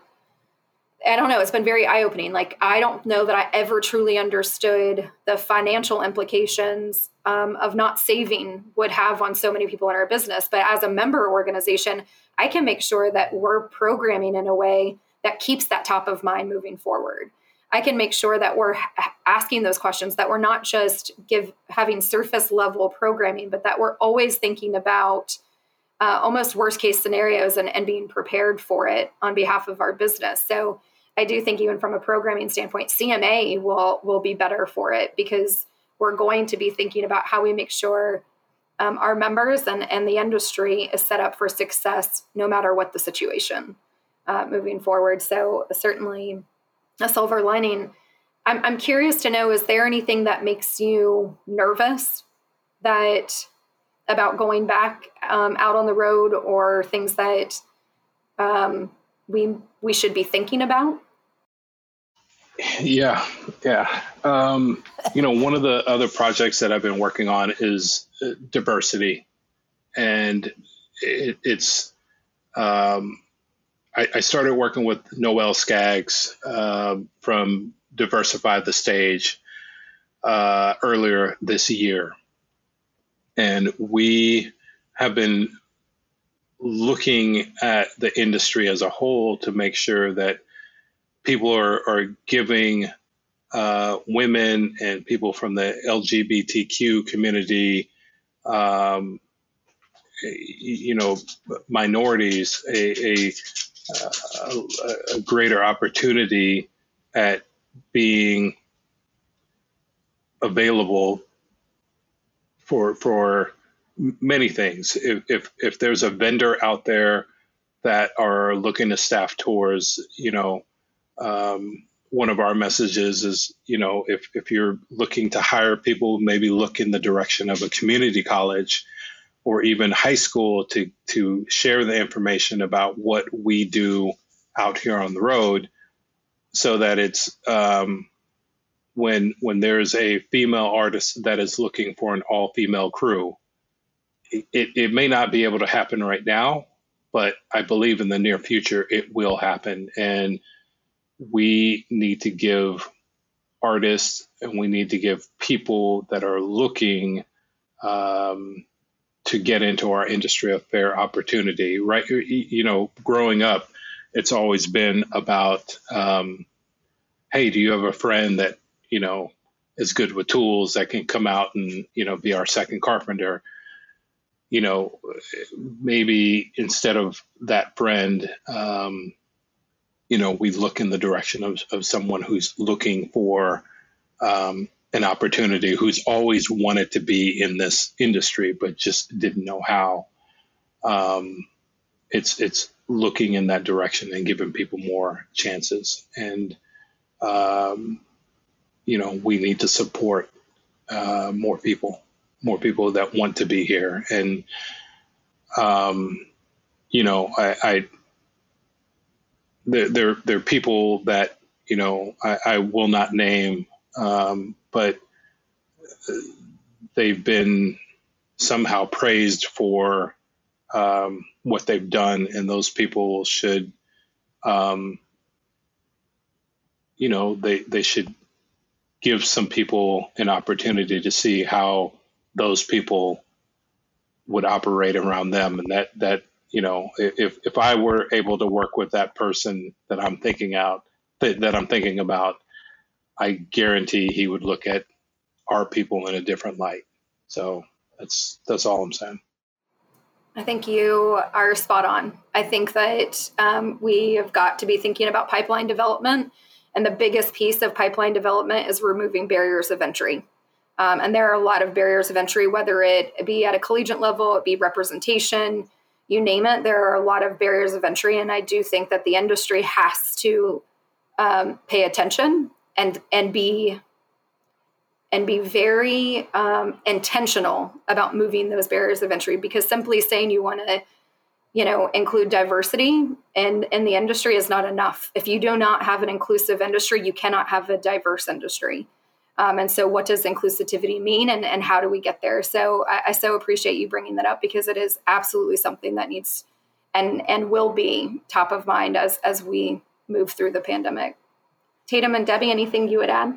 I don't know. It's been very eye opening. Like, I don't know that I ever truly understood the financial implications um, of not saving would have on so many people in our business. But as a member organization, I can make sure that we're programming in a way that keeps that top of mind moving forward. I can make sure that we're asking those questions, that we're not just give having surface level programming, but that we're always thinking about uh, almost worst case scenarios and, and being prepared for it on behalf of our business. So I do think even from a programming standpoint, CMA will will be better for it because we're going to be thinking about how we make sure um, our members and, and the industry is set up for success no matter what the situation uh, moving forward. So certainly a silver lining. I'm, I'm curious to know, is there anything that makes you nervous that about going back um, out on the road or things that um, we we should be thinking about? Yeah, yeah. Um, you know, one of the other projects that I've been working on is uh, diversity, and it, it's. Um, I, I, started working with Noelle Scaggs uh, from Diversify the Stage uh, earlier this year, and we have been looking at the industry as a whole to make sure that people are, are giving uh, women and people from the LGBTQ community, um, you know, minorities a, a, a, greater opportunity at being available for for many things. If, if, if there's a vendor out there that are looking to staff tours, you know, um, one of our messages is, you know, if, if you're looking to hire people, maybe look in the direction of a community college or even high school to, to share the information about what we do out here on the road so that it's um, when when there's a female artist that is looking for an all female crew it, it may not be able to happen right now, but I believe in the near future it will happen. And we need to give artists and we need to give people that are looking um, to get into our industry a fair opportunity. Right? You know, growing up, it's always been about, um, hey, do you have a friend that you know is good with tools that can come out and you know be our second carpenter? you know, maybe instead of that friend, um, you know, we look in the direction of, of someone who's looking for um, an opportunity, who's always wanted to be in this industry, but just didn't know how. Um, it's it's looking in that direction and giving people more chances. And, um, you know, we need to support uh, more people, more people that want to be here. And, um, you know, I, I there, there, there are people that, you know, I, I will not name, um, but they've been somehow praised for um, what they've done, and those people should, um, you know, they they should give some people an opportunity to see how those people would operate around them, and that that you know, if if I were able to work with that person that I'm thinking out that, that I'm thinking about, I guarantee he would look at our people in a different light. So that's that's all I'm saying. I think you are spot on. I think that um, we have got to be thinking about pipeline development. And the biggest piece of pipeline development is removing barriers of entry. Um, and there are a lot of barriers of entry, whether it be at a collegiate level, it be representation, you name it. There are a lot of barriers of entry. And I do think that the industry has to um, pay attention and, and be and be very um, intentional about moving those barriers of entry because simply saying you want to you know include diversity in in the industry is not enough. If you do not have an inclusive industry you cannot have a diverse industry. Um, and so what does inclusivity mean and, and how do we get there? So I, I so appreciate you bringing that up because it is absolutely something that needs and and will be top of mind as as we move through the pandemic tatum and debbie anything you would add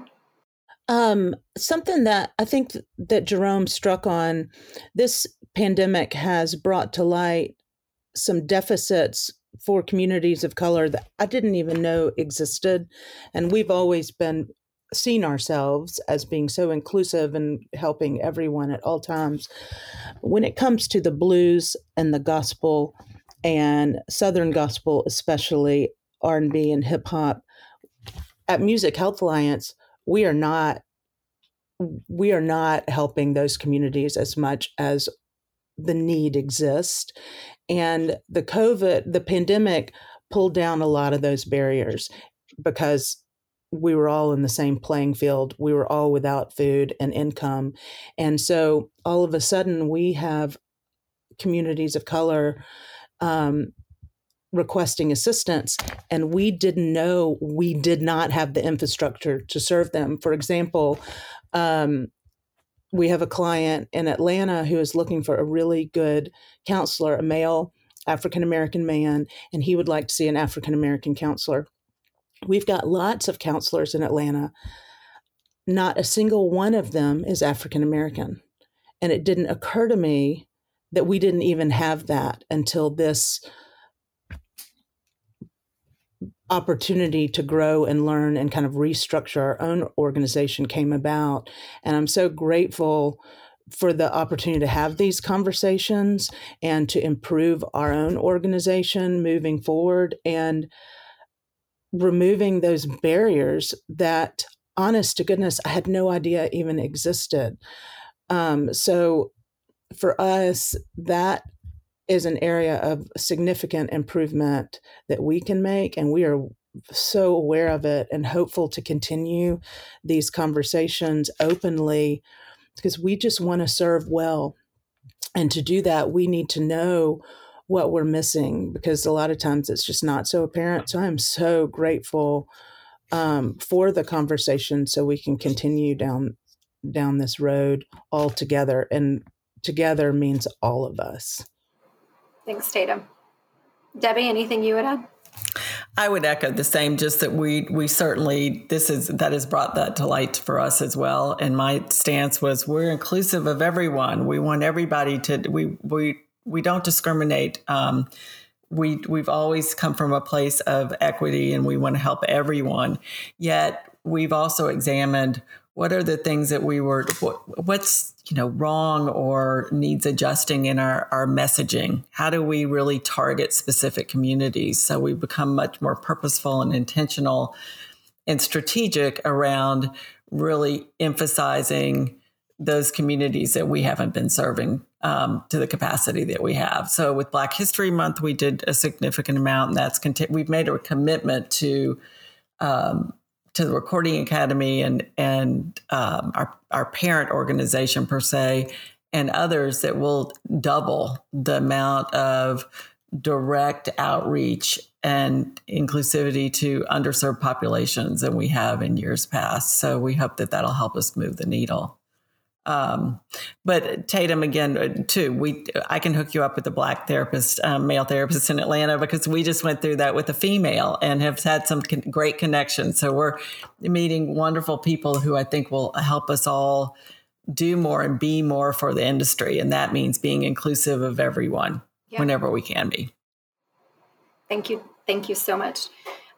um, something that I think that Jerome struck on this pandemic has brought to light some deficits for communities of color that I didn't even know existed. And we've always been seen ourselves as being so inclusive and helping everyone at all times. When it comes to the blues and the gospel and southern gospel especially R&B and hip hop at Music Health Alliance we are not we are not helping those communities as much as the need exists. And the covid the pandemic pulled down a lot of those barriers because we were all in the same playing field. We were all without food and income. And so all of a sudden we have communities of color um, requesting assistance and we didn't know we did not have the infrastructure to serve them. For example um, we have a client in atlanta who is looking for a really good counselor a male african american man and he would like to see an african american counselor. We've got lots of counselors in atlanta. Not a single one of them is african american and it didn't occur to me that we didn't even have that until this opportunity to grow and learn and kind of restructure our own organization came about. And I'm so grateful for the opportunity to have these conversations and to improve our own organization moving forward and removing those barriers that honest to goodness i had no idea even existed um, so for us that is an area of significant improvement that we can make and we are so aware of it and hopeful to continue these conversations openly because we just want to serve well. And to do that we need to know what we're missing because a lot of times it's just not so apparent. So i'm so grateful um, for the conversation so we can continue down down this road all together and together means all of us Thanks, Tatum. Debbie, anything you would add? I would echo the same. Just that we we certainly this is that has brought that to light for us as well. And my stance was we're inclusive of everyone. We want everybody to we we we don't discriminate. Um, we we've always come from a place of equity, and we want to help everyone. Yet we've also examined what are the things that we were what, what's you know wrong or needs adjusting in our, our messaging how do we really target specific communities so we become much more purposeful and intentional and strategic around really emphasizing those communities that we haven't been serving um, to the capacity that we have. So with Black History Month, we did a significant amount, and that's conti- we've made a commitment to um, to the Recording Academy and and um, our our parent organization per se, and others that will double the amount of direct outreach and inclusivity to underserved populations than we have in years past. So we hope that that'll help us move the needle. Um, but Tatum, again, uh, too, we I can hook you up with a black therapist, um, male therapist in Atlanta because we just went through that with a female and have had some con- great connections. So we're meeting wonderful people who I think will help us all do more and be more for the industry, and that means being inclusive of everyone yeah. whenever we can be. Thank you, thank you so much,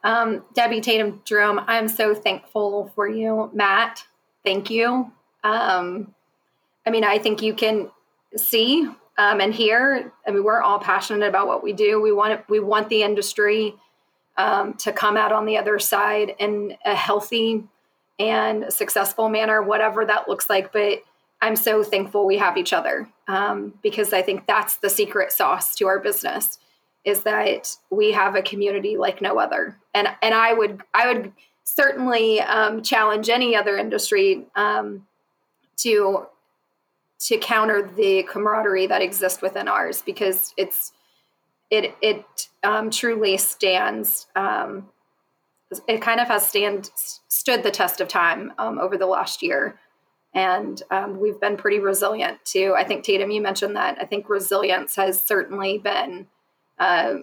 um, Debbie Tatum Jerome. I'm so thankful for you, Matt. Thank you. Um, I mean, I think you can see um, and hear. I mean, we're all passionate about what we do. We want it, we want the industry um, to come out on the other side in a healthy and successful manner, whatever that looks like. But I'm so thankful we have each other um, because I think that's the secret sauce to our business is that we have a community like no other. And and I would I would certainly um, challenge any other industry um, to to counter the camaraderie that exists within ours because it's it it um, truly stands um, it kind of has stand stood the test of time um, over the last year. And um, we've been pretty resilient too i think tatum you mentioned that i think resilience has certainly been uh,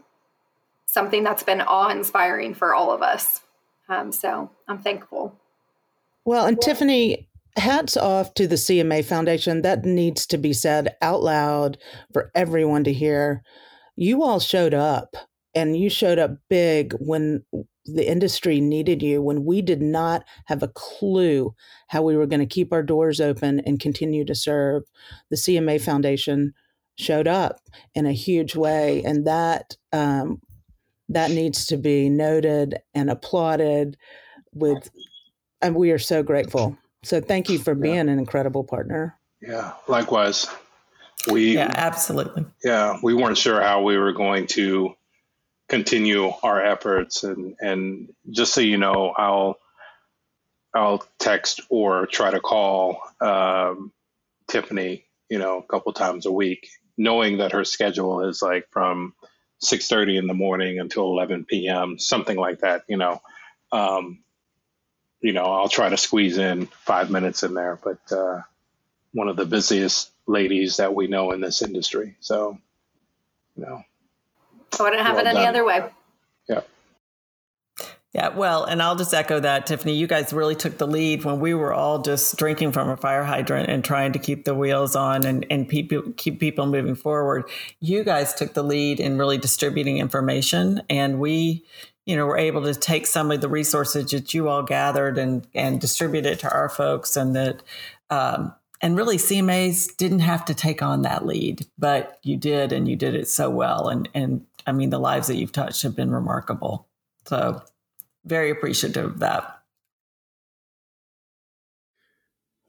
something that's been awe-inspiring for all of us. Um, so i'm thankful. Well and tiffany hats off to the CMA Foundation. That needs to be said out loud for everyone to hear. You all showed up and you showed up big when the industry needed you, when we did not have a clue how we were going to keep our doors open and continue to serve. The CMA Foundation showed up in a huge way, and that um, that needs to be noted and applauded. With, and we are so grateful so thank you for being yeah. an incredible partner. Yeah, likewise. We Yeah, absolutely. Yeah, we weren't sure how we were going to continue our efforts and and just so you know, I'll I'll text or try to call um, Tiffany, you know, a couple times a week, knowing that her schedule is like from 6:30 in the morning until 11 p.m., something like that, you know. Um, you know, I'll try to squeeze in five minutes in there, but uh, one of the busiest ladies that we know in this industry. So, you know, I wouldn't have well it any done. other way. Yeah. Yeah, well, and I'll just echo that, Tiffany. You guys really took the lead when we were all just drinking from a fire hydrant and trying to keep the wheels on and, and people, keep people moving forward. You guys took the lead in really distributing information, and we, you know, we're able to take some of the resources that you all gathered and and distribute it to our folks, and that um, and really CMAs didn't have to take on that lead, but you did, and you did it so well, and and I mean the lives that you've touched have been remarkable. So very appreciative of that.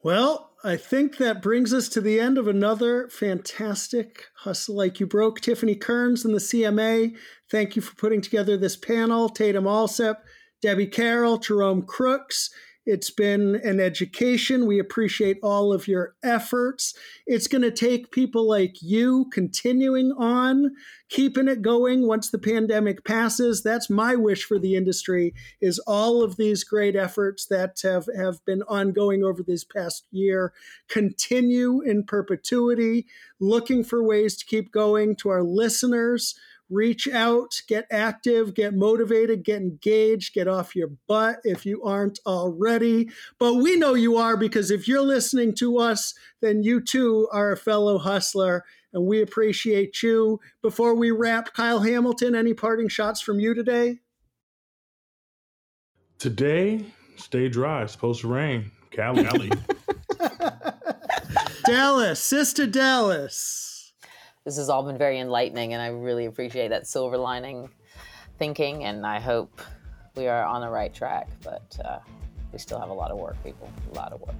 Well, I think that brings us to the end of another fantastic Hustle Like U Broke. Tiffany Kerns and the CMA, thank you for putting together this panel. Tatum Allsep, Debbie Carroll, Jerome Crooks, it's been an education. We appreciate all of your efforts. It's going to take people like you continuing on, keeping it going once the pandemic passes. That's my wish for the industry is all of these great efforts that have, have been ongoing over this past year continue in perpetuity, looking for ways to keep going to our listeners reach out, get active, get motivated, get engaged, get off your butt if you aren't already. But we know you are because if you're listening to us, then you too are a fellow hustler and we appreciate you. Before we wrap, Kyle Hamilton, any parting shots from you today? Today, stay dry. It's supposed to rain. Cali. Dallas, Sister Dallas this has all been very enlightening, and I really appreciate that silver lining thinking. And I hope we are on the right track, but uh, we still have a lot of work, people. A lot of work.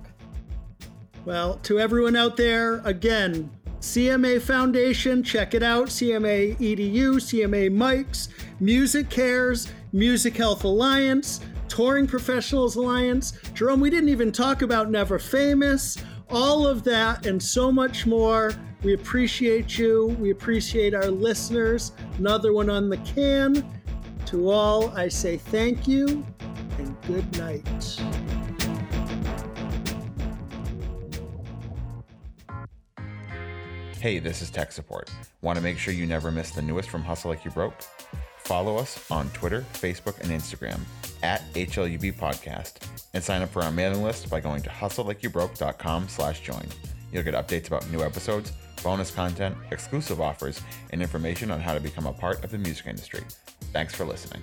Well, to everyone out there, again, CMA Foundation, check it out. CMA EDU, CMA Mics, MusiCares, Music Health Alliance, Touring Professionals Alliance. Jerome, we didn't even talk about Never Famous. All of that and so much more. We appreciate you. We appreciate our listeners. Another one on the can. To all, I say thank you and good night. Hey, this is tech support. Want to make sure you never miss the newest from Hustle Like U Broke? Follow us on Twitter, Facebook, and Instagram at HLUB Podcast and sign up for our mailing list by going to hustlelikeyouBroke.com slash join. You'll get updates about new episodes, bonus content, exclusive offers, and information on how to become a part of the music industry. Thanks for listening.